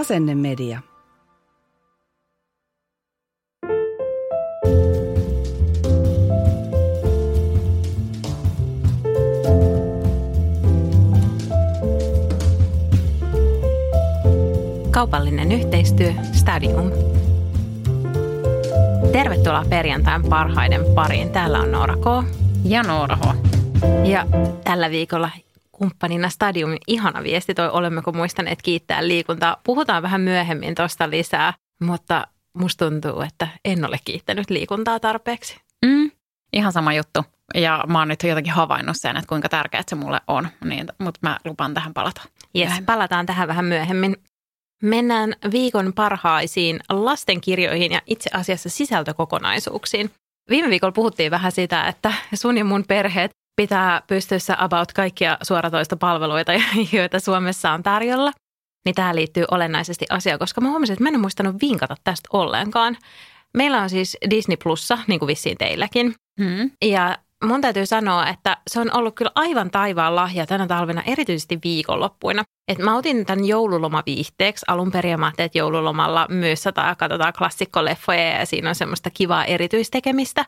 Asennemedia. Kaupallinen yhteistyö Stadium. Tervetuloa perjantain parhaiden pariin. Täällä on Noora K. Ja Noora H. Ja tällä viikolla kumppanina Stadiumin ihana viesti toi olemmeko muistaneet kiittää liikuntaa. Puhutaan vähän myöhemmin tuosta lisää, mutta musta tuntuu, että en ole kiittänyt liikuntaa tarpeeksi. Mm, ihan sama juttu. Ja mä oon nyt jotenkin havainnut sen, että kuinka tärkeää se mulle on, niin, mutta mä lupaan tähän palata. Yes, palataan tähän vähän myöhemmin. Mennään viikon parhaisiin lastenkirjoihin ja itse asiassa sisältökokonaisuuksiin. Viime viikolla puhuttiin vähän sitä, että sun ja mun perheet pitää pystyssä about kaikkia suoratoista palveluita, joita Suomessa on tarjolla. Niin tähän liittyy olennaisesti asia, koska mä huomasin, että mä en muistanut vinkata tästä ollenkaan. Meillä on siis Disney Plussa, niin kuin vissiin teilläkin. Hmm. Ja mun täytyy sanoa, että se on ollut kyllä aivan taivaan lahja tänä talvena, erityisesti viikonloppuina. Et mä otin tämän joululomaviihteeksi alun perin mä että joululomalla myös katsotaan klassikkoleffoja ja siinä on semmoista kivaa erityistekemistä.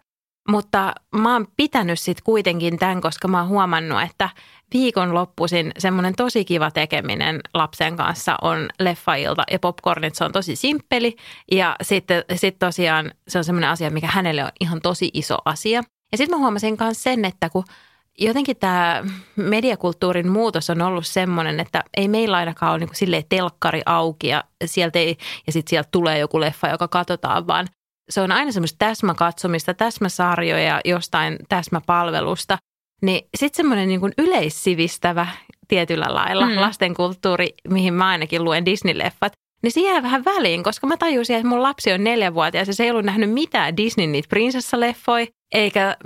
Mutta mä oon pitänyt sitten kuitenkin tämän, koska mä oon huomannut, että viikonloppuisin semmoinen tosi kiva tekeminen lapsen kanssa on leffailta ja popcornit, se on tosi simppeli ja sitten sit tosiaan se on semmoinen asia, mikä hänelle on ihan tosi iso asia. Ja sitten mä huomasin myös sen, että kun jotenkin tämä mediakulttuurin muutos on ollut semmoinen, että ei meillä ainakaan ole niin silleen telkkari auki ja, sieltä ei, ja sitten sieltä tulee joku leffa, joka katsotaan, vaan se on aina semmoista täsmäkatsomista, täsmäsarjoja jostain täsmäpalvelusta. Niin sitten semmoinen niin kuin yleissivistävä tietyllä lailla mm. lastenkulttuuri, mihin mä ainakin luen Disney-leffat, niin se jää vähän väliin, koska mä tajusin, että mun lapsi on neljänvuotias ja se ei ollut nähnyt mitään Disney niitä prinsessaleffoja, eikä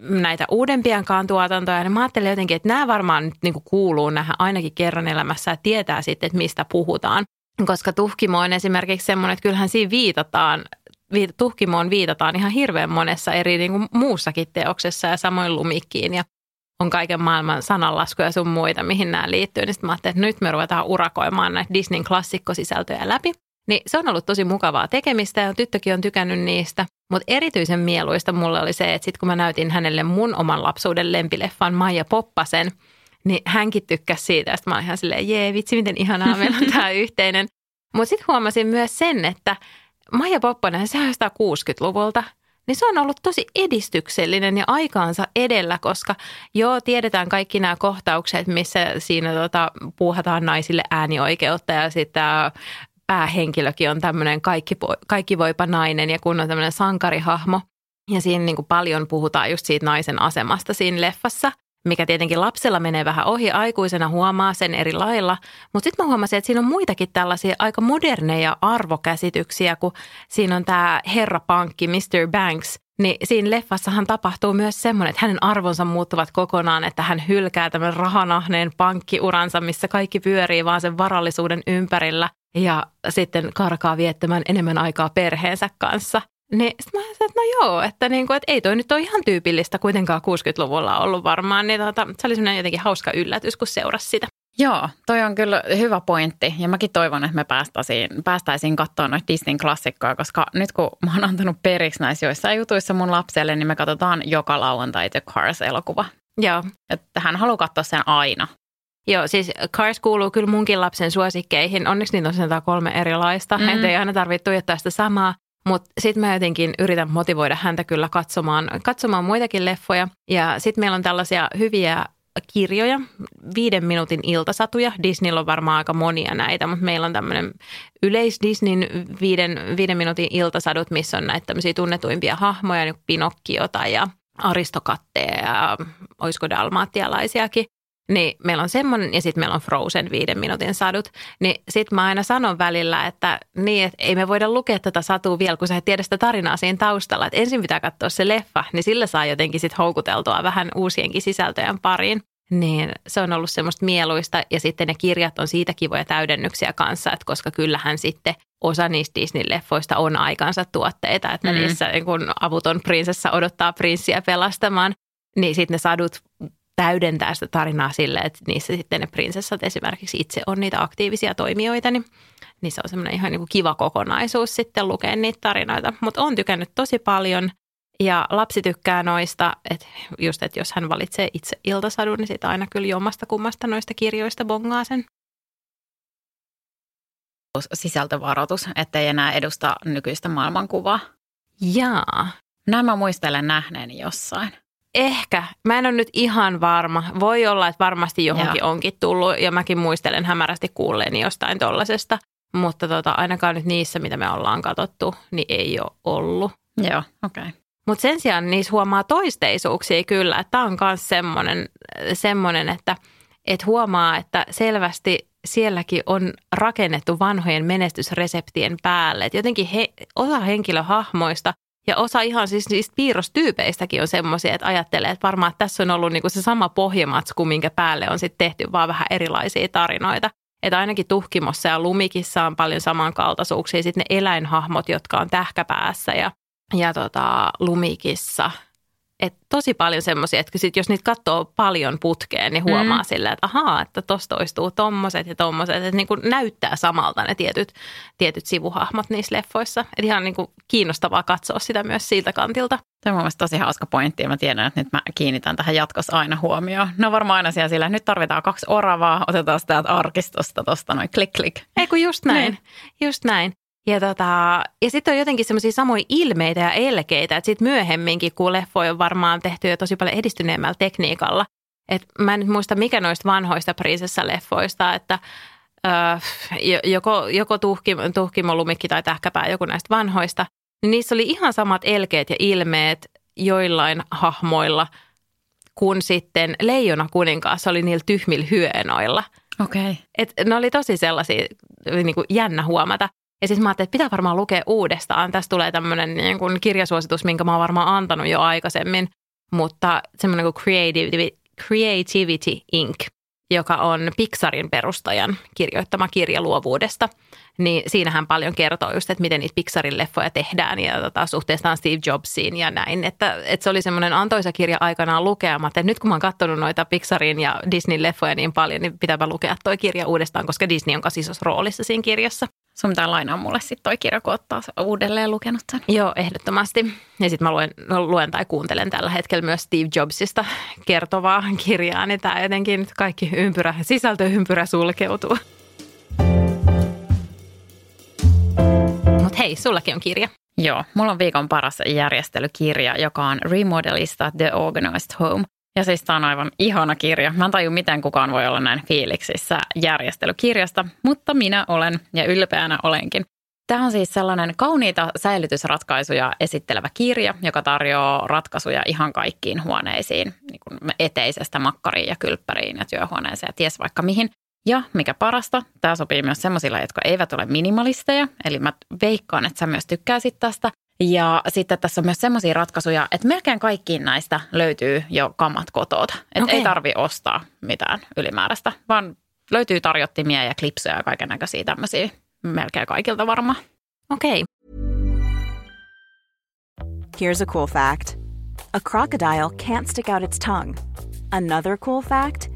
näitä uudempiankaan tuotantoja. Ja mä ajattelin jotenkin, että nämä varmaan nyt niin kuuluu nähdä ainakin kerran elämässä ja tietää sitten, että mistä puhutaan. Koska Tuhkimo on esimerkiksi semmoinen, että kyllähän siinä viitataan tuhkimoon viitataan ihan hirveän monessa eri niin kuin muussakin teoksessa ja samoin lumikkiin ja on kaiken maailman sananlaskuja sun muita, mihin nämä liittyy. Niin sitten mä ajattelin, että nyt me ruvetaan urakoimaan näitä Disneyn klassikkosisältöjä läpi. Niin se on ollut tosi mukavaa tekemistä ja tyttökin on tykännyt niistä. Mutta erityisen mieluista mulle oli se, että sitten kun mä näytin hänelle mun oman lapsuuden lempileffan Maija Poppasen, niin hänkin tykkäsi siitä. Ja sitten mä olin ihan silleen, jee, vitsi, miten ihanaa meillä on tämä yhteinen. Mutta sitten huomasin myös sen, että Maija Poppanen, se on 60-luvulta, niin se on ollut tosi edistyksellinen ja aikaansa edellä, koska joo, tiedetään kaikki nämä kohtaukset, missä siinä tota, puuhataan naisille äänioikeutta ja sitten päähenkilökin on tämmöinen kaikki, kaikki voipa nainen ja kun on tämmöinen sankarihahmo. Ja siinä niin kuin paljon puhutaan just siitä naisen asemasta siinä leffassa – mikä tietenkin lapsella menee vähän ohi, aikuisena huomaa sen eri lailla. Mutta sitten mä huomasin, että siinä on muitakin tällaisia aika moderneja arvokäsityksiä, kun siinä on tämä herra pankki, Mr. Banks, niin siinä leffassahan tapahtuu myös semmoinen, että hänen arvonsa muuttuvat kokonaan, että hän hylkää tämän rahanahneen pankkiuransa, missä kaikki pyörii vaan sen varallisuuden ympärillä ja sitten karkaa viettämään enemmän aikaa perheensä kanssa. Niin sitten mä ajattelin, että no joo, että, niinku, että ei toi nyt ole ihan tyypillistä kuitenkaan 60-luvulla ollut varmaan. Niin tota, se oli semmoinen jotenkin hauska yllätys, kun seurasi sitä. Joo, toi on kyllä hyvä pointti ja mäkin toivon, että me päästäisiin, päästäisiin katsoa noita Disneyn klassikkoja, koska nyt kun mä oon antanut periksi näissä joissain jutuissa mun lapselle, niin me katsotaan joka lauantai The Cars-elokuva. Joo. Että hän haluaa katsoa sen aina. Joo, siis Cars kuuluu kyllä munkin lapsen suosikkeihin. Onneksi niitä on kolme erilaista, mm-hmm. että ei aina tarvitse tuijottaa sitä samaa. Mutta sitten mä jotenkin yritän motivoida häntä kyllä katsomaan, katsomaan muitakin leffoja. Ja sitten meillä on tällaisia hyviä kirjoja, viiden minuutin iltasatuja. Disneyllä on varmaan aika monia näitä, mutta meillä on tämmöinen yleis Disneyn viiden, viiden minuutin iltasadut, missä on näitä tämmöisiä tunnetuimpia hahmoja, niin Pinokkiota ja aristokatteja ja olisiko dalmaattialaisiakin. Niin meillä on semmoinen ja sitten meillä on Frozen viiden minuutin sadut. Niin sitten mä aina sanon välillä, että niin, että ei me voida lukea tätä satua vielä, kun sä et tiedä sitä tarinaa siinä taustalla. Että ensin pitää katsoa se leffa, niin sillä saa jotenkin sitten houkuteltua vähän uusienkin sisältöjen pariin. Niin se on ollut semmoista mieluista ja sitten ne kirjat on siitä kivoja täydennyksiä kanssa, että koska kyllähän sitten osa niistä Disney-leffoista on aikansa tuotteita, että mm. niissä kun avuton prinsessa odottaa prinssiä pelastamaan, niin sitten ne sadut täydentää sitä tarinaa sille, että niissä sitten ne prinsessat esimerkiksi itse on niitä aktiivisia toimijoita, niin, niin se on semmoinen ihan niin kuin kiva kokonaisuus sitten lukea niitä tarinoita. Mutta on tykännyt tosi paljon ja lapsi tykkää noista, että just, että jos hän valitsee itse iltasadun, niin sitä aina kyllä jommasta kummasta noista kirjoista bongaa sen. Sisältövaroitus, ettei enää edusta nykyistä maailmankuvaa. Jaa. Nämä muistelen nähneeni jossain. Ehkä. Mä en ole nyt ihan varma. Voi olla, että varmasti johonkin Joo. onkin tullut ja mäkin muistelen hämärästi kuulleeni jostain tollasesta. Mutta tota, ainakaan nyt niissä, mitä me ollaan katsottu, niin ei ole ollut. Joo, okei. Okay. Mutta sen sijaan niissä huomaa toisteisuuksia kyllä. Tämä on myös semmoinen, semmoinen että, että huomaa, että selvästi sielläkin on rakennettu vanhojen menestysreseptien päälle. Et jotenkin he, osa henkilöhahmoista ja osa ihan siis niistä piirrostyypeistäkin on semmoisia, että ajattelee, että varmaan että tässä on ollut niinku se sama pohjamatsku, minkä päälle on sitten tehty vaan vähän erilaisia tarinoita. Että ainakin tuhkimossa ja lumikissa on paljon samankaltaisuuksia. Sitten ne eläinhahmot, jotka on tähkäpäässä ja, ja tota, lumikissa. Et tosi paljon semmoisia, että sit jos niitä katsoo paljon putkeen, niin huomaa mm. sillä, että ahaa, että tosta toistuu tommoset ja tommoset. Että niin kuin näyttää samalta ne tietyt, tietyt sivuhahmot niissä leffoissa. Että ihan niin kuin kiinnostavaa katsoa sitä myös siltä kantilta. Tämä on mielestäni tosi hauska pointti ja mä tiedän, että nyt mä kiinnitän tähän jatkossa aina huomioon. No varmaan aina siellä sillä, nyt tarvitaan kaksi oravaa, otetaan sitä arkistosta tuosta noin klik klik. Ei kun just näin, Niin. just näin. Ja, tota, ja sitten on jotenkin semmoisia samoja ilmeitä ja elkeitä, että sitten myöhemminkin, kun leffoja on varmaan tehty jo tosi paljon edistyneemmällä tekniikalla. Et mä en nyt muista, mikä noista vanhoista prinsessaleffoista, että ö, jo- joko, joko tuhki, tuhkimo, lumikki tai tähkäpää, joku näistä vanhoista, niin niissä oli ihan samat elkeet ja ilmeet joillain hahmoilla kuin sitten Leijona kuninkaassa oli niillä tyhmillä hyenoilla. Okei. Okay. Et ne oli tosi sellaisia niin kuin jännä huomata. Ja siis mä ajattelin, että pitää varmaan lukea uudestaan. Tästä tulee tämmöinen niin kuin kirjasuositus, minkä mä oon varmaan antanut jo aikaisemmin. Mutta semmoinen kuin Creativity, Creativity Inc., joka on Pixarin perustajan kirjoittama kirja luovuudesta. Niin siinähän paljon kertoo just, että miten niitä Pixarin leffoja tehdään ja tota, suhteestaan Steve Jobsiin ja näin. Että, että se oli semmoinen antoisa kirja aikanaan lukeamatta. Että nyt kun mä oon katsonut noita Pixarin ja Disneyn leffoja niin paljon, niin pitääpä lukea toi kirja uudestaan, koska Disney on isossa roolissa siinä kirjassa. Sun pitää lainaa mulle sitten toi kirja, kun oot taas uudelleen lukenut sen. Joo, ehdottomasti. Ja sitten mä luen, luen tai kuuntelen tällä hetkellä myös Steve Jobsista kertovaa kirjaa, niin tämä jotenkin nyt kaikki ympyrä, sisältöympyrä sulkeutuu. Hei, sullakin on kirja. Joo, mulla on viikon paras järjestelykirja, joka on Remodelista The Organized Home. Ja siis tämä on aivan ihana kirja. Mä en taju, miten kukaan voi olla näin fiiliksissä järjestelykirjasta, mutta minä olen ja ylpeänä olenkin. Tämä on siis sellainen kauniita säilytysratkaisuja esittelevä kirja, joka tarjoaa ratkaisuja ihan kaikkiin huoneisiin, niin kuin eteisestä makkariin ja kylppäriin ja työhuoneeseen ja ties vaikka mihin. Ja mikä parasta, tämä sopii myös semmoisille, jotka eivät ole minimalisteja, eli mä veikkaan, että sä myös tykkäisit tästä. Ja sitten tässä on myös semmoisia ratkaisuja, että melkein kaikkiin näistä löytyy jo kamat kotoota. Että Okei. ei tarvi ostaa mitään ylimääräistä, vaan löytyy tarjottimia ja klipsejä ja kaiken näköisiä tämmöisiä melkein kaikilta varmaan. Okei. Here's a cool fact a crocodile can't stick out its tongue. Another cool fact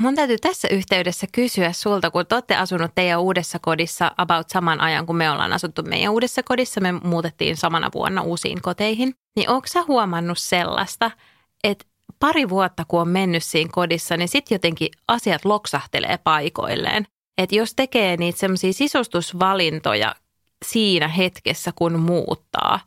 Mun täytyy tässä yhteydessä kysyä sulta, kun te olette asunut teidän uudessa kodissa about saman ajan, kun me ollaan asuttu meidän uudessa kodissa. Me muutettiin samana vuonna uusiin koteihin. Niin onko sä huomannut sellaista, että pari vuotta kun on mennyt siinä kodissa, niin sitten jotenkin asiat loksahtelee paikoilleen. Että jos tekee niitä semmoisia sisustusvalintoja siinä hetkessä, kun muuttaa,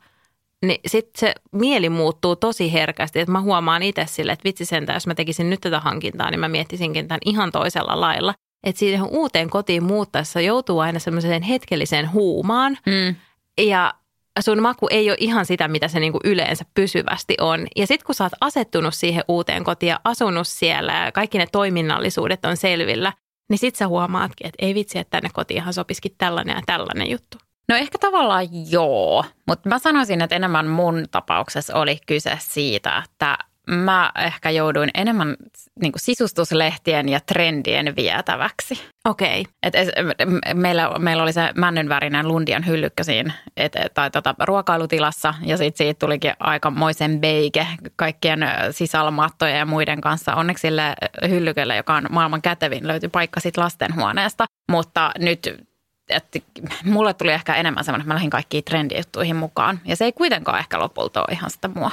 niin sitten se mieli muuttuu tosi herkästi. Että mä huomaan itse sille, että vitsi sentään, jos mä tekisin nyt tätä hankintaa, niin mä miettisinkin tämän ihan toisella lailla. Että siihen uuteen kotiin muuttaessa joutuu aina semmoiseen hetkelliseen huumaan. Mm. Ja sun maku ei ole ihan sitä, mitä se niinku yleensä pysyvästi on. Ja sitten kun sä oot asettunut siihen uuteen kotiin ja asunut siellä ja kaikki ne toiminnallisuudet on selvillä, niin sit sä huomaatkin, että ei vitsi, että tänne kotiinhan sopisikin tällainen ja tällainen juttu. No ehkä tavallaan joo, mutta mä sanoisin, että enemmän mun tapauksessa oli kyse siitä, että mä ehkä jouduin enemmän niin sisustuslehtien ja trendien vietäväksi. Okei. Okay. meillä, meillä oli se männynvärinen Lundian hyllykkä siinä et, tai tota, ruokailutilassa ja sitten siitä tulikin aikamoisen beike kaikkien sisälmattojen ja muiden kanssa. Onneksi sille hyllykelle, joka on maailman kätevin, löytyi paikka sitten lastenhuoneesta. Mutta nyt että mulle tuli ehkä enemmän semmoinen, että mä lähdin kaikkiin trendijuttuihin mukaan. Ja se ei kuitenkaan ehkä lopulta ole ihan sitä mua.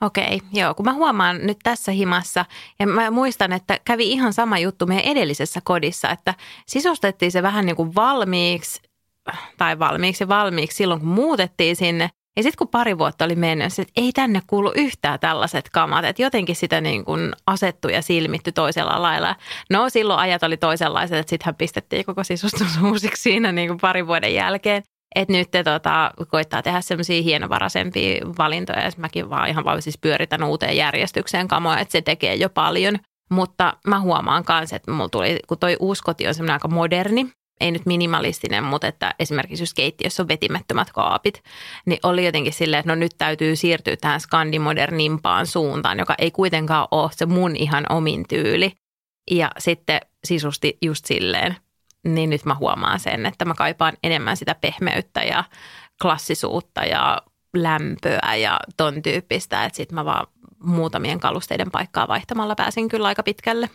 Okei, joo, kun mä huomaan nyt tässä himassa, ja mä muistan, että kävi ihan sama juttu meidän edellisessä kodissa, että sisustettiin se vähän niin kuin valmiiksi, tai valmiiksi valmiiksi silloin, kun muutettiin sinne. Ja sitten kun pari vuotta oli mennyt, että ei tänne kuulu yhtään tällaiset kamat, että jotenkin sitä niin kuin asettu ja silmitty toisella lailla. No silloin ajat oli toisenlaiset, että sittenhän pistettiin koko sisustus uusiksi siinä niin kuin parin vuoden jälkeen. Että nyt te tota, koittaa tehdä semmoisia hienovaraisempia valintoja. Ja mäkin vaan ihan vaan siis pyöritän uuteen järjestykseen kamoja, että se tekee jo paljon. Mutta mä huomaan myös, että mulla tuli, kun toi uusi koti on semmoinen aika moderni, ei nyt minimalistinen, mutta että esimerkiksi jos keittiössä on vetimättömät kaapit, niin oli jotenkin silleen, että no nyt täytyy siirtyä tähän skandimodernimpaan suuntaan, joka ei kuitenkaan ole se mun ihan omin tyyli. Ja sitten sisusti just silleen, niin nyt mä huomaan sen, että mä kaipaan enemmän sitä pehmeyttä ja klassisuutta ja lämpöä ja ton tyyppistä, että sitten mä vaan muutamien kalusteiden paikkaa vaihtamalla pääsin kyllä aika pitkälle.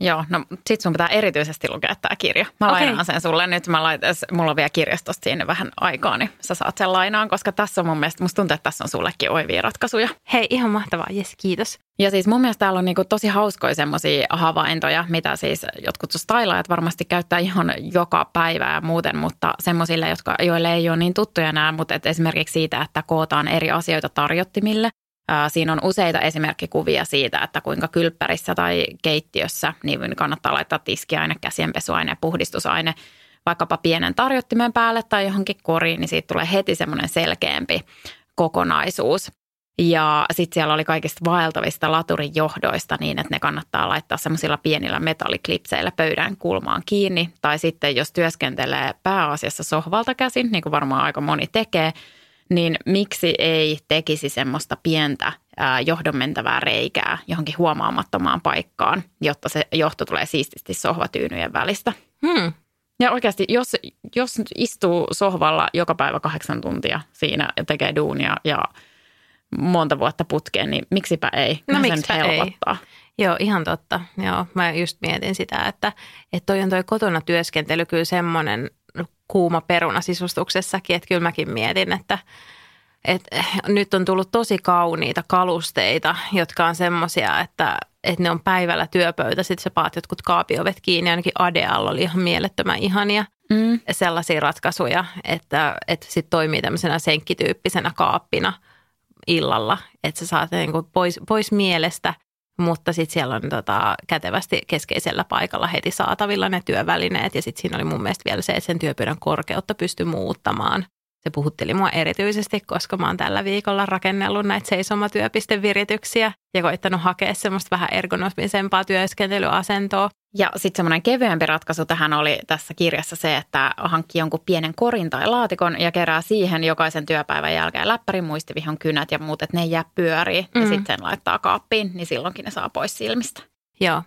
Joo, no sit sun pitää erityisesti lukea tämä kirja. Mä okay. lainaan sen sulle nyt. Mä laitan, mulla on vielä kirjastosta siinä vähän aikaa, niin sä saat sen lainaan, koska tässä on mun mielestä, musta tuntuu, että tässä on sullekin oivia ratkaisuja. Hei, ihan mahtavaa. Jes, kiitos. Ja siis mun mielestä täällä on niinku tosi hauskoja semmoisia havaintoja, mitä siis jotkut stylaajat varmasti käyttää ihan joka päivä ja muuten, mutta semmoisille, jotka, joille ei ole niin tuttuja nämä, mutta et esimerkiksi siitä, että kootaan eri asioita tarjottimille Siinä on useita esimerkkikuvia siitä, että kuinka kylppärissä tai keittiössä niin kannattaa laittaa tiskiaine, käsienpesuaine ja puhdistusaine vaikkapa pienen tarjottimen päälle tai johonkin koriin, niin siitä tulee heti semmoinen selkeämpi kokonaisuus. Ja sitten siellä oli kaikista vaeltavista laturin johdoista niin, että ne kannattaa laittaa semmoisilla pienillä metalliklipseillä pöydän kulmaan kiinni. Tai sitten jos työskentelee pääasiassa sohvalta käsin, niin kuin varmaan aika moni tekee – niin miksi ei tekisi semmoista pientä johdonmentävää reikää johonkin huomaamattomaan paikkaan, jotta se johto tulee siististi sohvatyynyjen välistä. Hmm. Ja oikeasti, jos, jos istuu sohvalla joka päivä kahdeksan tuntia siinä ja tekee duunia ja monta vuotta putkeen, niin miksipä ei? No miksipä ei. Joo, ihan totta. Joo, mä just mietin sitä, että, että toi on toi kotona työskentely kyllä semmoinen kuuma peruna sisustuksessakin, että kyllä mäkin mietin, että, että nyt on tullut tosi kauniita kalusteita, jotka on semmoisia, että, että ne on päivällä työpöytä, sitten sä paat jotkut kaapiovet kiinni, ainakin Adealla oli ihan mielettömän ihania mm. sellaisia ratkaisuja, että, että sitten toimii tämmöisenä senkkityyppisenä kaappina illalla, että sä saat niin kuin pois, pois mielestä – mutta sitten siellä on tota, kätevästi keskeisellä paikalla heti saatavilla ne työvälineet ja sitten siinä oli mun mielestä vielä se, että sen työpöydän korkeutta pystyi muuttamaan. Se puhutteli mua erityisesti, koska mä oon tällä viikolla rakennellut näitä seisomatyöpistevirityksiä ja koittanut hakea semmoista vähän ergonomisempaa työskentelyasentoa. Ja sitten semmoinen kevyempi ratkaisu tähän oli tässä kirjassa se, että hankki jonkun pienen korin tai laatikon ja kerää siihen jokaisen työpäivän jälkeen läppärin, muistivihon kynät ja muut, että ne ei jää pyöriin mm. ja sitten sen laittaa kaappiin, niin silloinkin ne saa pois silmistä. Joo,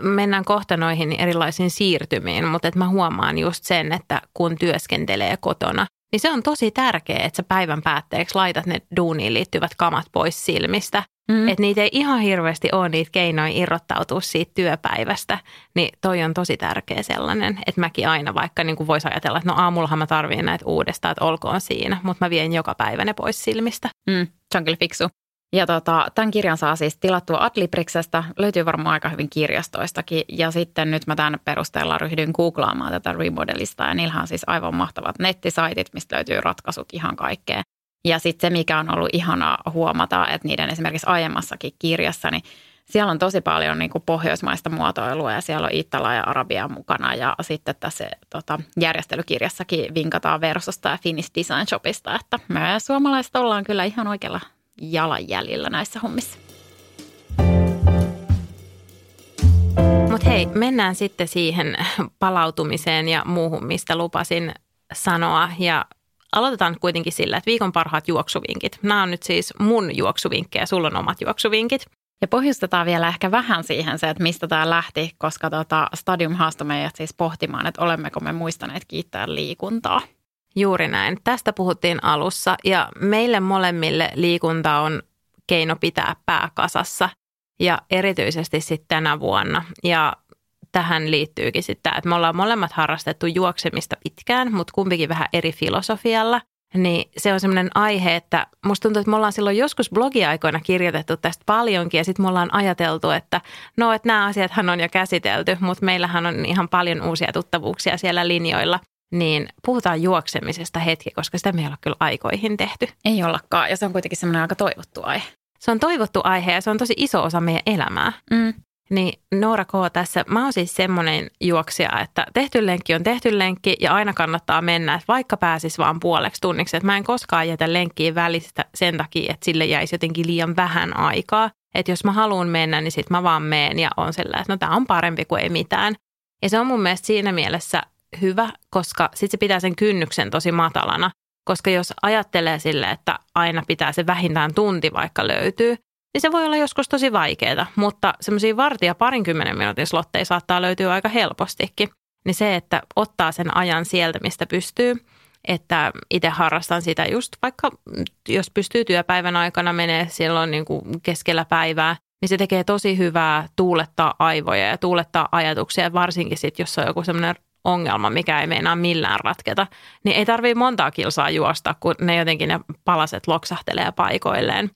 mennään kohta noihin erilaisiin siirtymiin, mutta että mä huomaan just sen, että kun työskentelee kotona, niin se on tosi tärkeää, että sä päivän päätteeksi laitat ne duuniin liittyvät kamat pois silmistä. Mm. Että niitä ei ihan hirveästi ole niitä keinoja irrottautua siitä työpäivästä. Niin toi on tosi tärkeä sellainen, että mäkin aina vaikka niin voisi ajatella, että no aamullahan mä tarvitsen näitä uudestaan, että olkoon siinä. Mutta mä vien joka päivä ne pois silmistä. Mm, se on kyllä fiksu. Ja tota, tämän kirjan saa siis tilattua Adlibriksestä, löytyy varmaan aika hyvin kirjastoistakin. Ja sitten nyt mä tämän perusteella ryhdyin googlaamaan tätä remodelista ja niillähän on siis aivan mahtavat nettisaitit, mistä löytyy ratkaisut ihan kaikkeen. Ja sitten se, mikä on ollut ihanaa huomata, että niiden esimerkiksi aiemmassakin kirjassa, niin siellä on tosi paljon niin kuin pohjoismaista muotoilua ja siellä on Itala ja Arabia mukana. Ja sitten tässä tota, järjestelykirjassakin vinkataan Versosta ja Finnish Design Shopista, että me suomalaiset ollaan kyllä ihan oikealla jalanjäljellä näissä hommissa. Mutta hei, mennään sitten siihen palautumiseen ja muuhun, mistä lupasin sanoa. Ja aloitetaan kuitenkin sillä, että viikon parhaat juoksuvinkit. Nämä on nyt siis mun juoksuvinkkejä, sulla on omat juoksuvinkit. Ja pohjustetaan vielä ehkä vähän siihen se, että mistä tämä lähti, koska tota Stadium haastoi meidät siis pohtimaan, että olemmeko me muistaneet kiittää liikuntaa. Juuri näin. Tästä puhuttiin alussa ja meille molemmille liikunta on keino pitää pää kasassa ja erityisesti sitten tänä vuonna. Ja tähän liittyykin sitten, että me ollaan molemmat harrastettu juoksemista pitkään, mutta kumpikin vähän eri filosofialla. Niin se on semmoinen aihe, että musta tuntuu, että me ollaan silloin joskus blogiaikoina kirjoitettu tästä paljonkin ja sitten me ollaan ajateltu, että no, että nämä asiathan on jo käsitelty, mutta meillähän on ihan paljon uusia tuttavuuksia siellä linjoilla niin puhutaan juoksemisesta hetki, koska sitä me ei ole kyllä aikoihin tehty. Ei ollakaan, ja se on kuitenkin semmoinen aika toivottu aihe. Se on toivottu aihe ja se on tosi iso osa meidän elämää. Mm. Niin Noora K. tässä, mä oon siis semmoinen juoksija, että tehty lenkki on tehty lenkki ja aina kannattaa mennä, että vaikka pääsis vaan puoleksi tunniksi. Että mä en koskaan jätä lenkkiä välistä sen takia, että sille jäisi jotenkin liian vähän aikaa. Että jos mä haluan mennä, niin sit mä vaan meen ja on sellainen, että no tää on parempi kuin ei mitään. Ja se on mun mielestä siinä mielessä hyvä, koska sitten se pitää sen kynnyksen tosi matalana. Koska jos ajattelee sille, että aina pitää se vähintään tunti vaikka löytyy, niin se voi olla joskus tosi vaikeaa, mutta semmoisia vartia parinkymmenen minuutin slotteja saattaa löytyä aika helpostikin. Niin se, että ottaa sen ajan sieltä, mistä pystyy, että itse harrastan sitä just vaikka, jos pystyy työpäivän aikana menee silloin niin kuin keskellä päivää, niin se tekee tosi hyvää tuulettaa aivoja ja tuulettaa ajatuksia, varsinkin sitten, jos on joku semmoinen ongelma, mikä ei meinaa millään ratketa, niin ei tarvii montaa kilsaa juosta, kun ne jotenkin ne palaset loksahtelee paikoilleen.